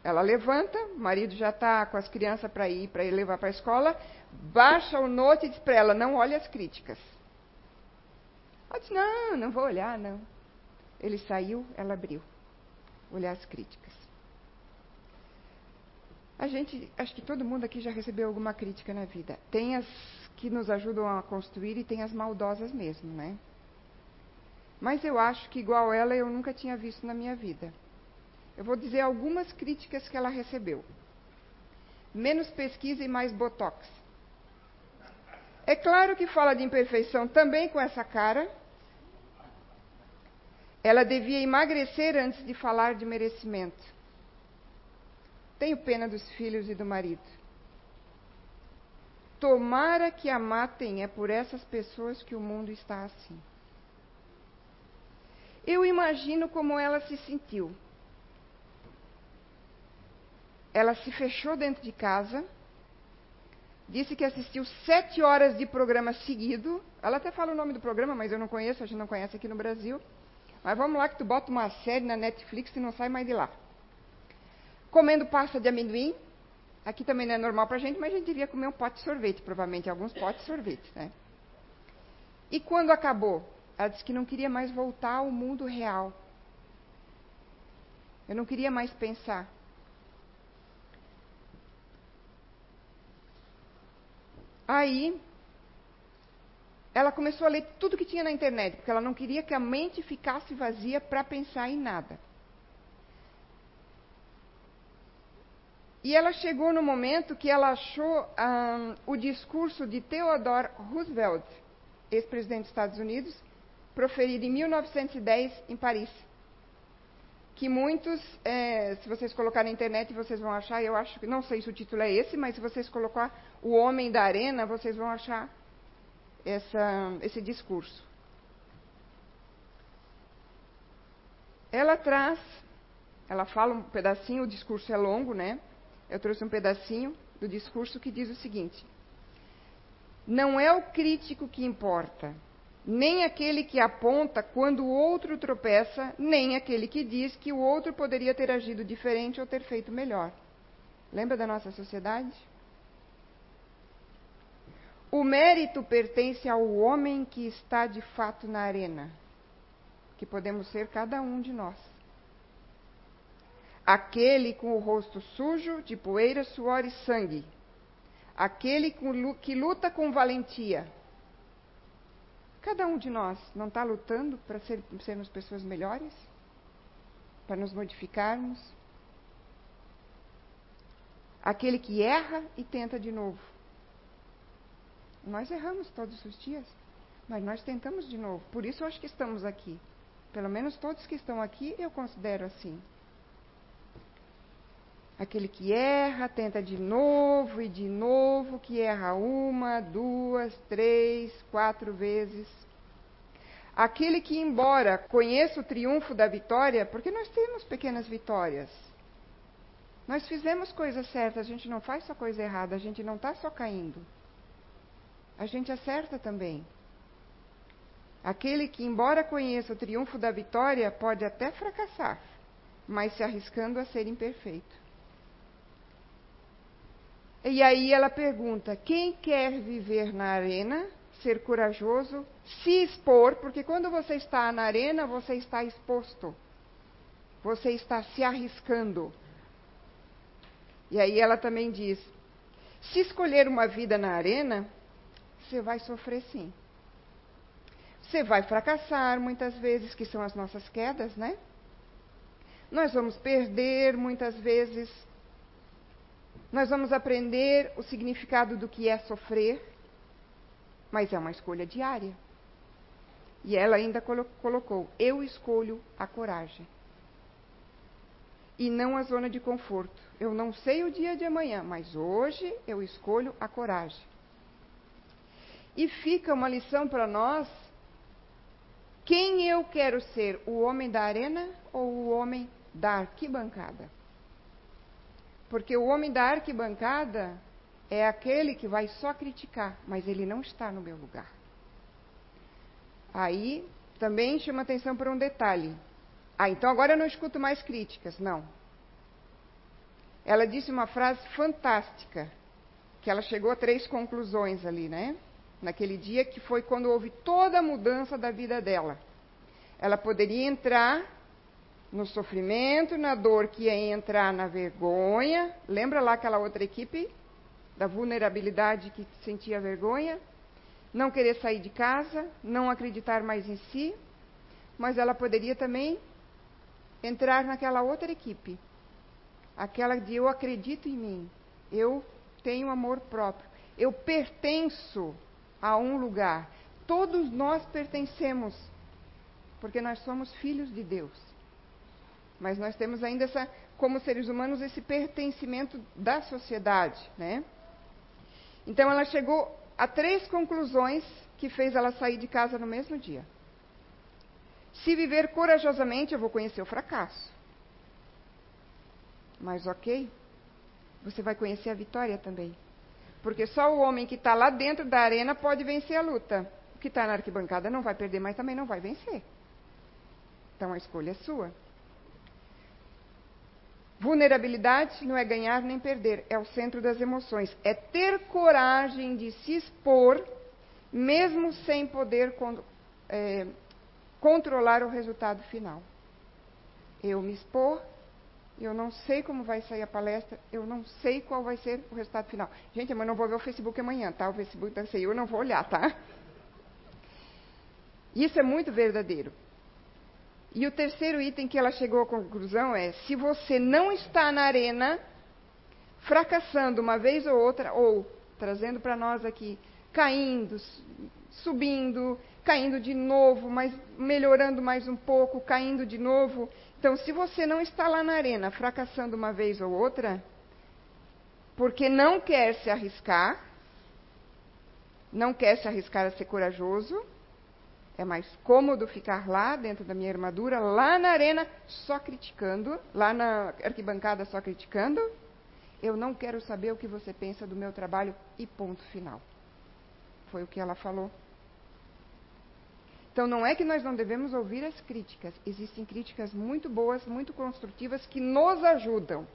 ela levanta, o marido já está com as crianças para ir, para ir levar para a escola, baixa o note e diz para ela: não olhe as críticas. Ela disse: não, não vou olhar, não. Ele saiu, ela abriu. Olhar as críticas. A gente, acho que todo mundo aqui já recebeu alguma crítica na vida. Tem as que nos ajudam a construir e tem as maldosas mesmo, né? Mas eu acho que igual ela eu nunca tinha visto na minha vida. Eu vou dizer algumas críticas que ela recebeu. Menos pesquisa e mais botox. É claro que fala de imperfeição também com essa cara. Ela devia emagrecer antes de falar de merecimento. Tenho pena dos filhos e do marido. Tomara que a matem, é por essas pessoas que o mundo está assim. Eu imagino como ela se sentiu. Ela se fechou dentro de casa, disse que assistiu sete horas de programa seguido. Ela até fala o nome do programa, mas eu não conheço, a gente não conhece aqui no Brasil. Mas vamos lá que tu bota uma série na Netflix e não sai mais de lá. Comendo pasta de amendoim. Aqui também não é normal para a gente, mas a gente devia comer um pote de sorvete, provavelmente alguns potes de sorvete, né? E quando acabou, ela disse que não queria mais voltar ao mundo real. Eu não queria mais pensar. Aí, ela começou a ler tudo que tinha na internet, porque ela não queria que a mente ficasse vazia para pensar em nada. E ela chegou no momento que ela achou um, o discurso de Theodore Roosevelt, ex-presidente dos Estados Unidos, proferido em 1910 em Paris. Que muitos, é, se vocês colocarem na internet, vocês vão achar, eu acho que, não sei se o título é esse, mas se vocês colocar O Homem da Arena, vocês vão achar essa, esse discurso. Ela traz, ela fala um pedacinho, o discurso é longo, né? Eu trouxe um pedacinho do discurso que diz o seguinte: Não é o crítico que importa, nem aquele que aponta quando o outro tropeça, nem aquele que diz que o outro poderia ter agido diferente ou ter feito melhor. Lembra da nossa sociedade? O mérito pertence ao homem que está de fato na arena, que podemos ser cada um de nós. Aquele com o rosto sujo de poeira, suor e sangue. Aquele que luta com valentia Cada um de nós não está lutando para ser, sermos pessoas melhores? Para nos modificarmos? Aquele que erra e tenta de novo. Nós erramos todos os dias, mas nós tentamos de novo. Por isso eu acho que estamos aqui. Pelo menos todos que estão aqui eu considero assim. Aquele que erra, tenta de novo e de novo, que erra uma, duas, três, quatro vezes. Aquele que, embora conheça o triunfo da vitória, porque nós temos pequenas vitórias. Nós fizemos coisas certas, a gente não faz só coisa errada, a gente não está só caindo. A gente acerta também. Aquele que, embora conheça o triunfo da vitória, pode até fracassar, mas se arriscando a ser imperfeito. E aí ela pergunta: quem quer viver na arena, ser corajoso, se expor, porque quando você está na arena, você está exposto. Você está se arriscando. E aí ela também diz: se escolher uma vida na arena, você vai sofrer sim. Você vai fracassar muitas vezes, que são as nossas quedas, né? Nós vamos perder muitas vezes nós vamos aprender o significado do que é sofrer, mas é uma escolha diária. E ela ainda colocou: eu escolho a coragem. E não a zona de conforto. Eu não sei o dia de amanhã, mas hoje eu escolho a coragem. E fica uma lição para nós: quem eu quero ser, o homem da arena ou o homem da arquibancada? Porque o homem da arquibancada é aquele que vai só criticar, mas ele não está no meu lugar. Aí também chama atenção para um detalhe. Ah, então agora eu não escuto mais críticas. Não. Ela disse uma frase fantástica, que ela chegou a três conclusões ali, né? Naquele dia que foi quando houve toda a mudança da vida dela. Ela poderia entrar no sofrimento, na dor que ia entrar na vergonha. Lembra lá aquela outra equipe da vulnerabilidade que sentia vergonha? Não querer sair de casa, não acreditar mais em si, mas ela poderia também entrar naquela outra equipe, aquela de eu acredito em mim, eu tenho amor próprio, eu pertenço a um lugar. Todos nós pertencemos, porque nós somos filhos de Deus. Mas nós temos ainda essa, como seres humanos, esse pertencimento da sociedade, né? Então ela chegou a três conclusões que fez ela sair de casa no mesmo dia. Se viver corajosamente, eu vou conhecer o fracasso. Mas ok, você vai conhecer a vitória também. Porque só o homem que está lá dentro da arena pode vencer a luta. O que está na arquibancada não vai perder, mas também não vai vencer. Então a escolha é sua. Vulnerabilidade não é ganhar nem perder, é o centro das emoções. É ter coragem de se expor, mesmo sem poder é, controlar o resultado final. Eu me expor, eu não sei como vai sair a palestra, eu não sei qual vai ser o resultado final. Gente, eu não vou ver o Facebook amanhã, tá? O Facebook da CEU eu não vou olhar, tá? Isso é muito verdadeiro. E o terceiro item que ela chegou à conclusão é: se você não está na arena, fracassando uma vez ou outra, ou trazendo para nós aqui, caindo, subindo, caindo de novo, mas melhorando mais um pouco, caindo de novo. Então, se você não está lá na arena, fracassando uma vez ou outra, porque não quer se arriscar, não quer se arriscar a ser corajoso, é mais cômodo ficar lá, dentro da minha armadura, lá na arena, só criticando, lá na arquibancada, só criticando. Eu não quero saber o que você pensa do meu trabalho e ponto final. Foi o que ela falou. Então, não é que nós não devemos ouvir as críticas. Existem críticas muito boas, muito construtivas, que nos ajudam.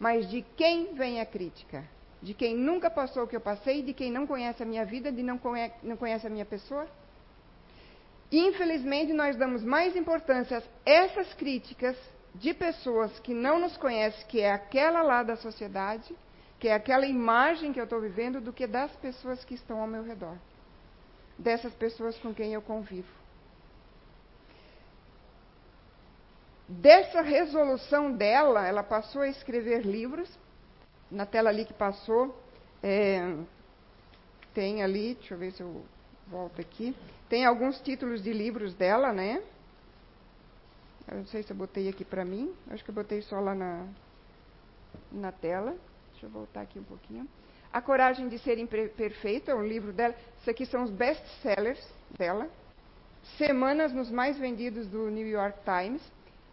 Mas de quem vem a crítica? De quem nunca passou o que eu passei, de quem não conhece a minha vida, de não conhece, não conhece a minha pessoa? Infelizmente, nós damos mais importância a essas críticas de pessoas que não nos conhecem, que é aquela lá da sociedade, que é aquela imagem que eu estou vivendo, do que das pessoas que estão ao meu redor. Dessas pessoas com quem eu convivo. Dessa resolução dela, ela passou a escrever livros. Na tela ali que passou, é, tem ali, deixa eu ver se eu volto aqui. Tem alguns títulos de livros dela, né? Eu não sei se eu botei aqui para mim. Acho que eu botei só lá na, na tela. Deixa eu voltar aqui um pouquinho. A Coragem de Ser Imperfeito é um livro dela. Isso aqui são os best-sellers dela. Semanas nos mais vendidos do New York Times.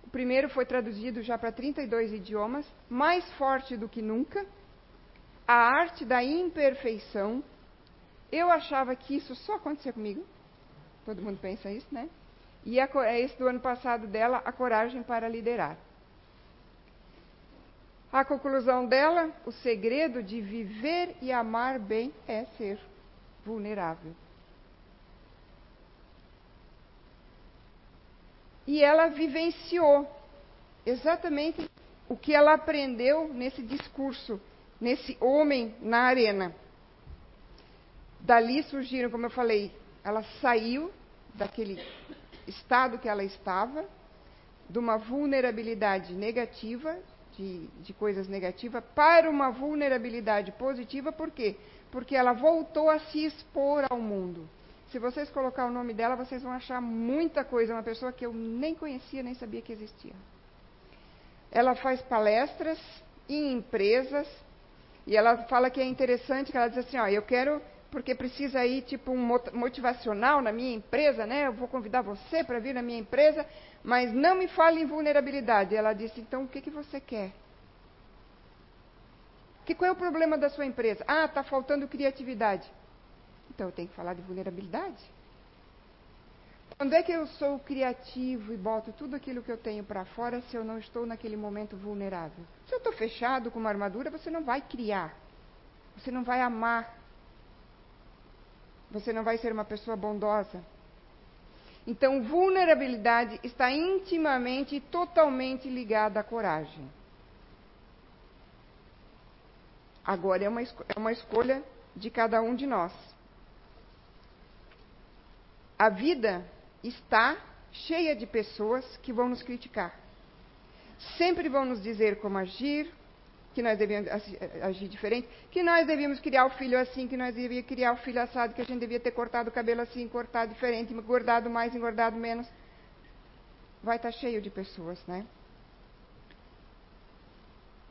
O primeiro foi traduzido já para 32 idiomas. Mais forte do que nunca. A Arte da Imperfeição. Eu achava que isso só acontecia comigo. Todo mundo pensa isso, né? E a, é esse do ano passado dela, A Coragem para Liderar. A conclusão dela, o segredo de viver e amar bem é ser vulnerável. E ela vivenciou exatamente o que ela aprendeu nesse discurso, nesse homem na arena. Dali surgiram, como eu falei, ela saiu daquele estado que ela estava, de uma vulnerabilidade negativa de, de coisas negativas para uma vulnerabilidade positiva, por quê? Porque ela voltou a se expor ao mundo. Se vocês colocar o nome dela, vocês vão achar muita coisa, uma pessoa que eu nem conhecia, nem sabia que existia. Ela faz palestras em empresas e ela fala que é interessante, que ela diz assim, ó, eu quero porque precisa ir tipo um motivacional na minha empresa, né? Eu vou convidar você para vir na minha empresa, mas não me fale em vulnerabilidade. Ela disse: então o que, que você quer? Que qual é o problema da sua empresa? Ah, está faltando criatividade. Então eu tenho que falar de vulnerabilidade. Quando é que eu sou criativo e boto tudo aquilo que eu tenho para fora se eu não estou naquele momento vulnerável? Se eu estou fechado com uma armadura, você não vai criar. Você não vai amar você não vai ser uma pessoa bondosa. Então, vulnerabilidade está intimamente e totalmente ligada à coragem. Agora é uma, é uma escolha de cada um de nós. A vida está cheia de pessoas que vão nos criticar. Sempre vão nos dizer como agir, que nós devíamos agir diferente, que nós devíamos criar o filho assim, que nós devíamos criar o filho assado, que a gente devia ter cortado o cabelo assim, cortado diferente, engordado mais, engordado menos. Vai estar tá cheio de pessoas, né?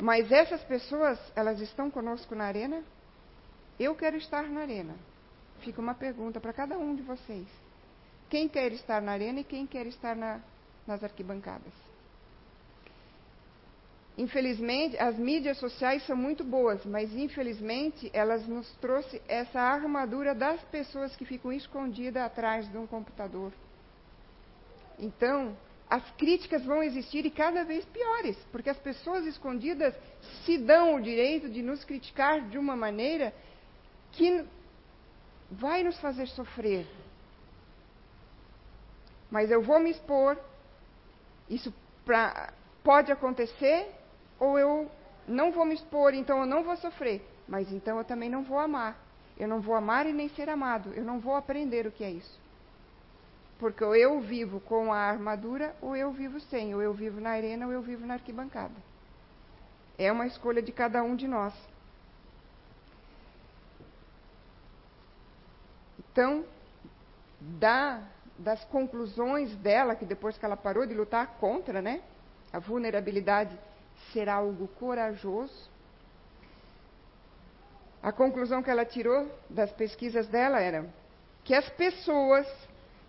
Mas essas pessoas, elas estão conosco na arena? Eu quero estar na arena. Fica uma pergunta para cada um de vocês. Quem quer estar na arena e quem quer estar na, nas arquibancadas? Infelizmente, as mídias sociais são muito boas, mas infelizmente elas nos trouxe essa armadura das pessoas que ficam escondidas atrás de um computador. Então, as críticas vão existir e cada vez piores, porque as pessoas escondidas se dão o direito de nos criticar de uma maneira que vai nos fazer sofrer. Mas eu vou me expor, isso pra, pode acontecer ou eu não vou me expor, então eu não vou sofrer, mas então eu também não vou amar. Eu não vou amar e nem ser amado. Eu não vou aprender o que é isso. Porque ou eu vivo com a armadura, ou eu vivo sem. Ou eu vivo na arena, ou eu vivo na arquibancada. É uma escolha de cada um de nós. Então, da, das conclusões dela, que depois que ela parou de lutar contra né, a vulnerabilidade ser algo corajoso. A conclusão que ela tirou das pesquisas dela era que as pessoas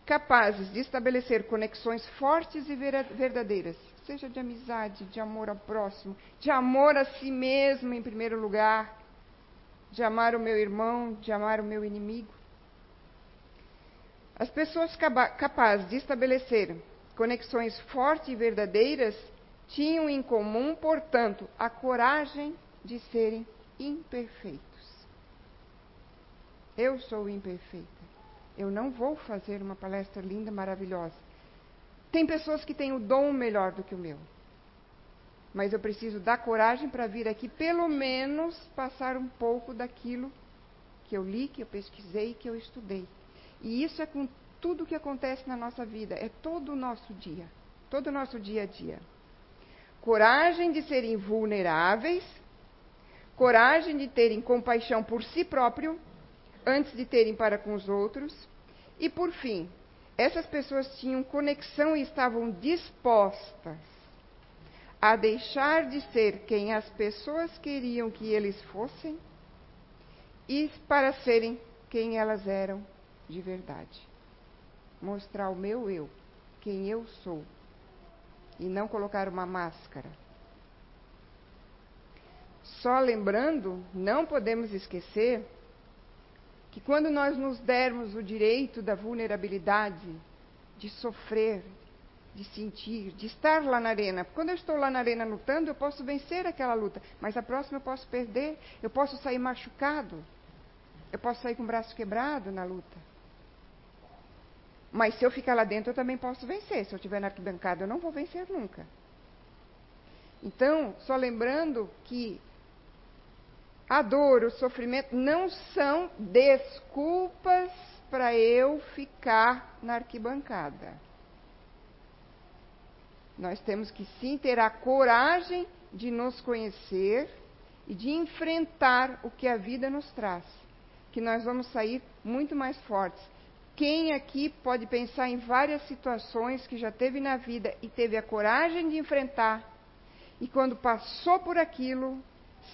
capazes de estabelecer conexões fortes e verdadeiras, seja de amizade, de amor ao próximo, de amor a si mesmo em primeiro lugar, de amar o meu irmão, de amar o meu inimigo. As pessoas capazes de estabelecer conexões fortes e verdadeiras tinham em comum, portanto, a coragem de serem imperfeitos. Eu sou imperfeita. Eu não vou fazer uma palestra linda, maravilhosa. Tem pessoas que têm o dom melhor do que o meu. Mas eu preciso dar coragem para vir aqui, pelo menos, passar um pouco daquilo que eu li, que eu pesquisei, que eu estudei. E isso é com tudo o que acontece na nossa vida, é todo o nosso dia, todo o nosso dia a dia coragem de serem vulneráveis, coragem de terem compaixão por si próprio, antes de terem para com os outros. E por fim, essas pessoas tinham conexão e estavam dispostas a deixar de ser quem as pessoas queriam que eles fossem e para serem quem elas eram de verdade. Mostrar o meu eu, quem eu sou, e não colocar uma máscara. Só lembrando, não podemos esquecer que quando nós nos dermos o direito da vulnerabilidade, de sofrer, de sentir, de estar lá na arena. Quando eu estou lá na arena lutando, eu posso vencer aquela luta, mas a próxima eu posso perder, eu posso sair machucado, eu posso sair com o braço quebrado na luta. Mas se eu ficar lá dentro, eu também posso vencer. Se eu estiver na arquibancada, eu não vou vencer nunca. Então, só lembrando que a dor, o sofrimento não são desculpas para eu ficar na arquibancada. Nós temos que sim ter a coragem de nos conhecer e de enfrentar o que a vida nos traz, que nós vamos sair muito mais fortes. Quem aqui pode pensar em várias situações que já teve na vida e teve a coragem de enfrentar, e quando passou por aquilo,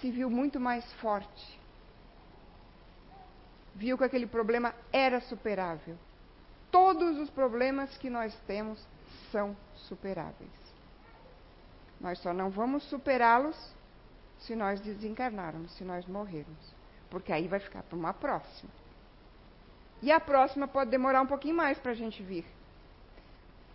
se viu muito mais forte? Viu que aquele problema era superável. Todos os problemas que nós temos são superáveis. Nós só não vamos superá-los se nós desencarnarmos, se nós morrermos. Porque aí vai ficar para uma próxima. E a próxima pode demorar um pouquinho mais para a gente vir.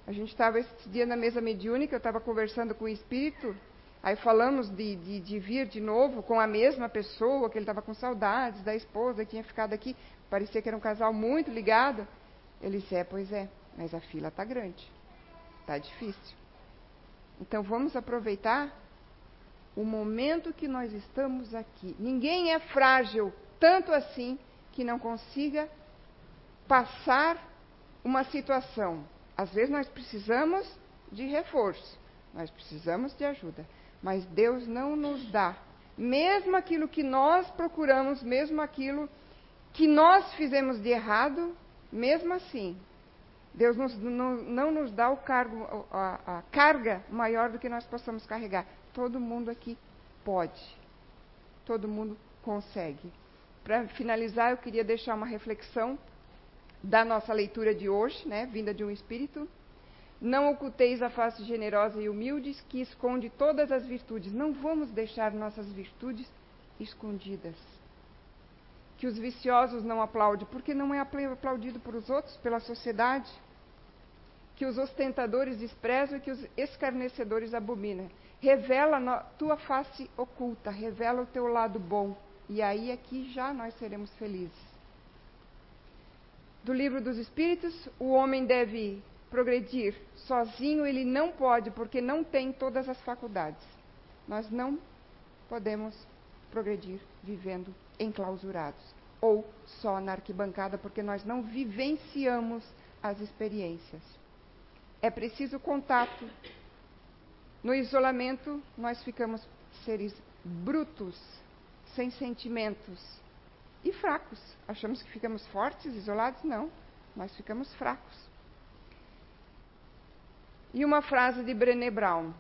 A gente estava esse dia na mesa mediúnica, eu estava conversando com o espírito, aí falamos de, de, de, vir de novo com a mesma pessoa, que ele estava com saudades da esposa que tinha ficado aqui. Parecia que era um casal muito ligado. Ele disse: É, pois é, mas a fila está grande, está difícil. Então vamos aproveitar o momento que nós estamos aqui. Ninguém é frágil tanto assim que não consiga passar uma situação. Às vezes nós precisamos de reforço, nós precisamos de ajuda, mas Deus não nos dá, mesmo aquilo que nós procuramos, mesmo aquilo que nós fizemos de errado, mesmo assim, Deus nos, não, não, nos dá o cargo, a, a carga maior do que nós possamos carregar. Todo mundo aqui pode, todo mundo consegue. Para finalizar, eu queria deixar uma reflexão da nossa leitura de hoje, né, vinda de um espírito. Não oculteis a face generosa e humilde que esconde todas as virtudes. Não vamos deixar nossas virtudes escondidas. Que os viciosos não aplaudem, porque não é aplaudido por os outros, pela sociedade. Que os ostentadores desprezam e que os escarnecedores abominam. Revela a tua face oculta, revela o teu lado bom. E aí aqui já nós seremos felizes do livro dos Espíritos, o homem deve progredir sozinho, ele não pode, porque não tem todas as faculdades. Nós não podemos progredir vivendo enclausurados ou só na arquibancada, porque nós não vivenciamos as experiências. É preciso contato. No isolamento, nós ficamos seres brutos, sem sentimentos, e fracos. Achamos que ficamos fortes, isolados? Não, nós ficamos fracos. E uma frase de Brené Brown: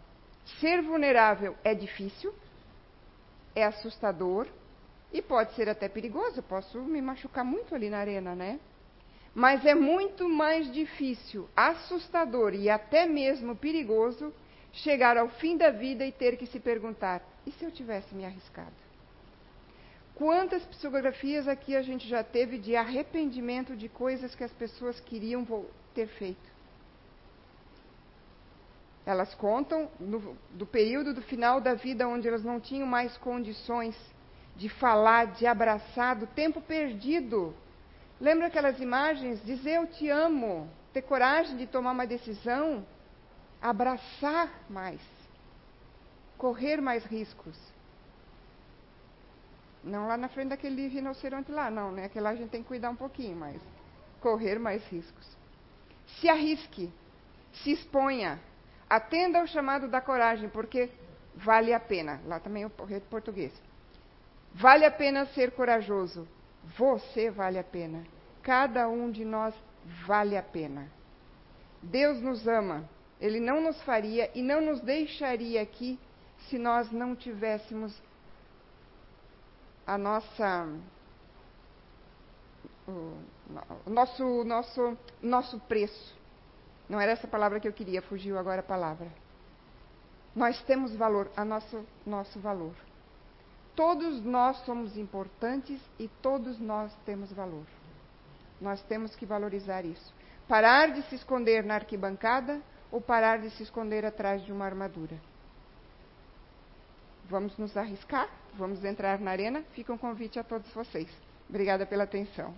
Ser vulnerável é difícil, é assustador e pode ser até perigoso. Posso me machucar muito ali na arena, né? Mas é muito mais difícil, assustador e até mesmo perigoso chegar ao fim da vida e ter que se perguntar: e se eu tivesse me arriscado? Quantas psicografias aqui a gente já teve de arrependimento de coisas que as pessoas queriam ter feito? Elas contam no, do período do final da vida onde elas não tinham mais condições de falar, de abraçar, do tempo perdido. Lembra aquelas imagens? Dizer eu te amo, ter coragem de tomar uma decisão, abraçar mais, correr mais riscos. Não lá na frente daquele rinoceronte lá, não, né? Aquele lá a gente tem que cuidar um pouquinho, mas correr mais riscos. Se arrisque, se exponha, atenda ao chamado da coragem, porque vale a pena. Lá também é o português. Vale a pena ser corajoso. Você vale a pena. Cada um de nós vale a pena. Deus nos ama. Ele não nos faria e não nos deixaria aqui se nós não tivéssemos a nossa o, nosso nosso nosso preço. Não era essa palavra que eu queria, fugiu agora a palavra. Nós temos valor, a nosso nosso valor. Todos nós somos importantes e todos nós temos valor. Nós temos que valorizar isso. Parar de se esconder na arquibancada ou parar de se esconder atrás de uma armadura. Vamos nos arriscar? Vamos entrar na arena? Fica um convite a todos vocês. Obrigada pela atenção.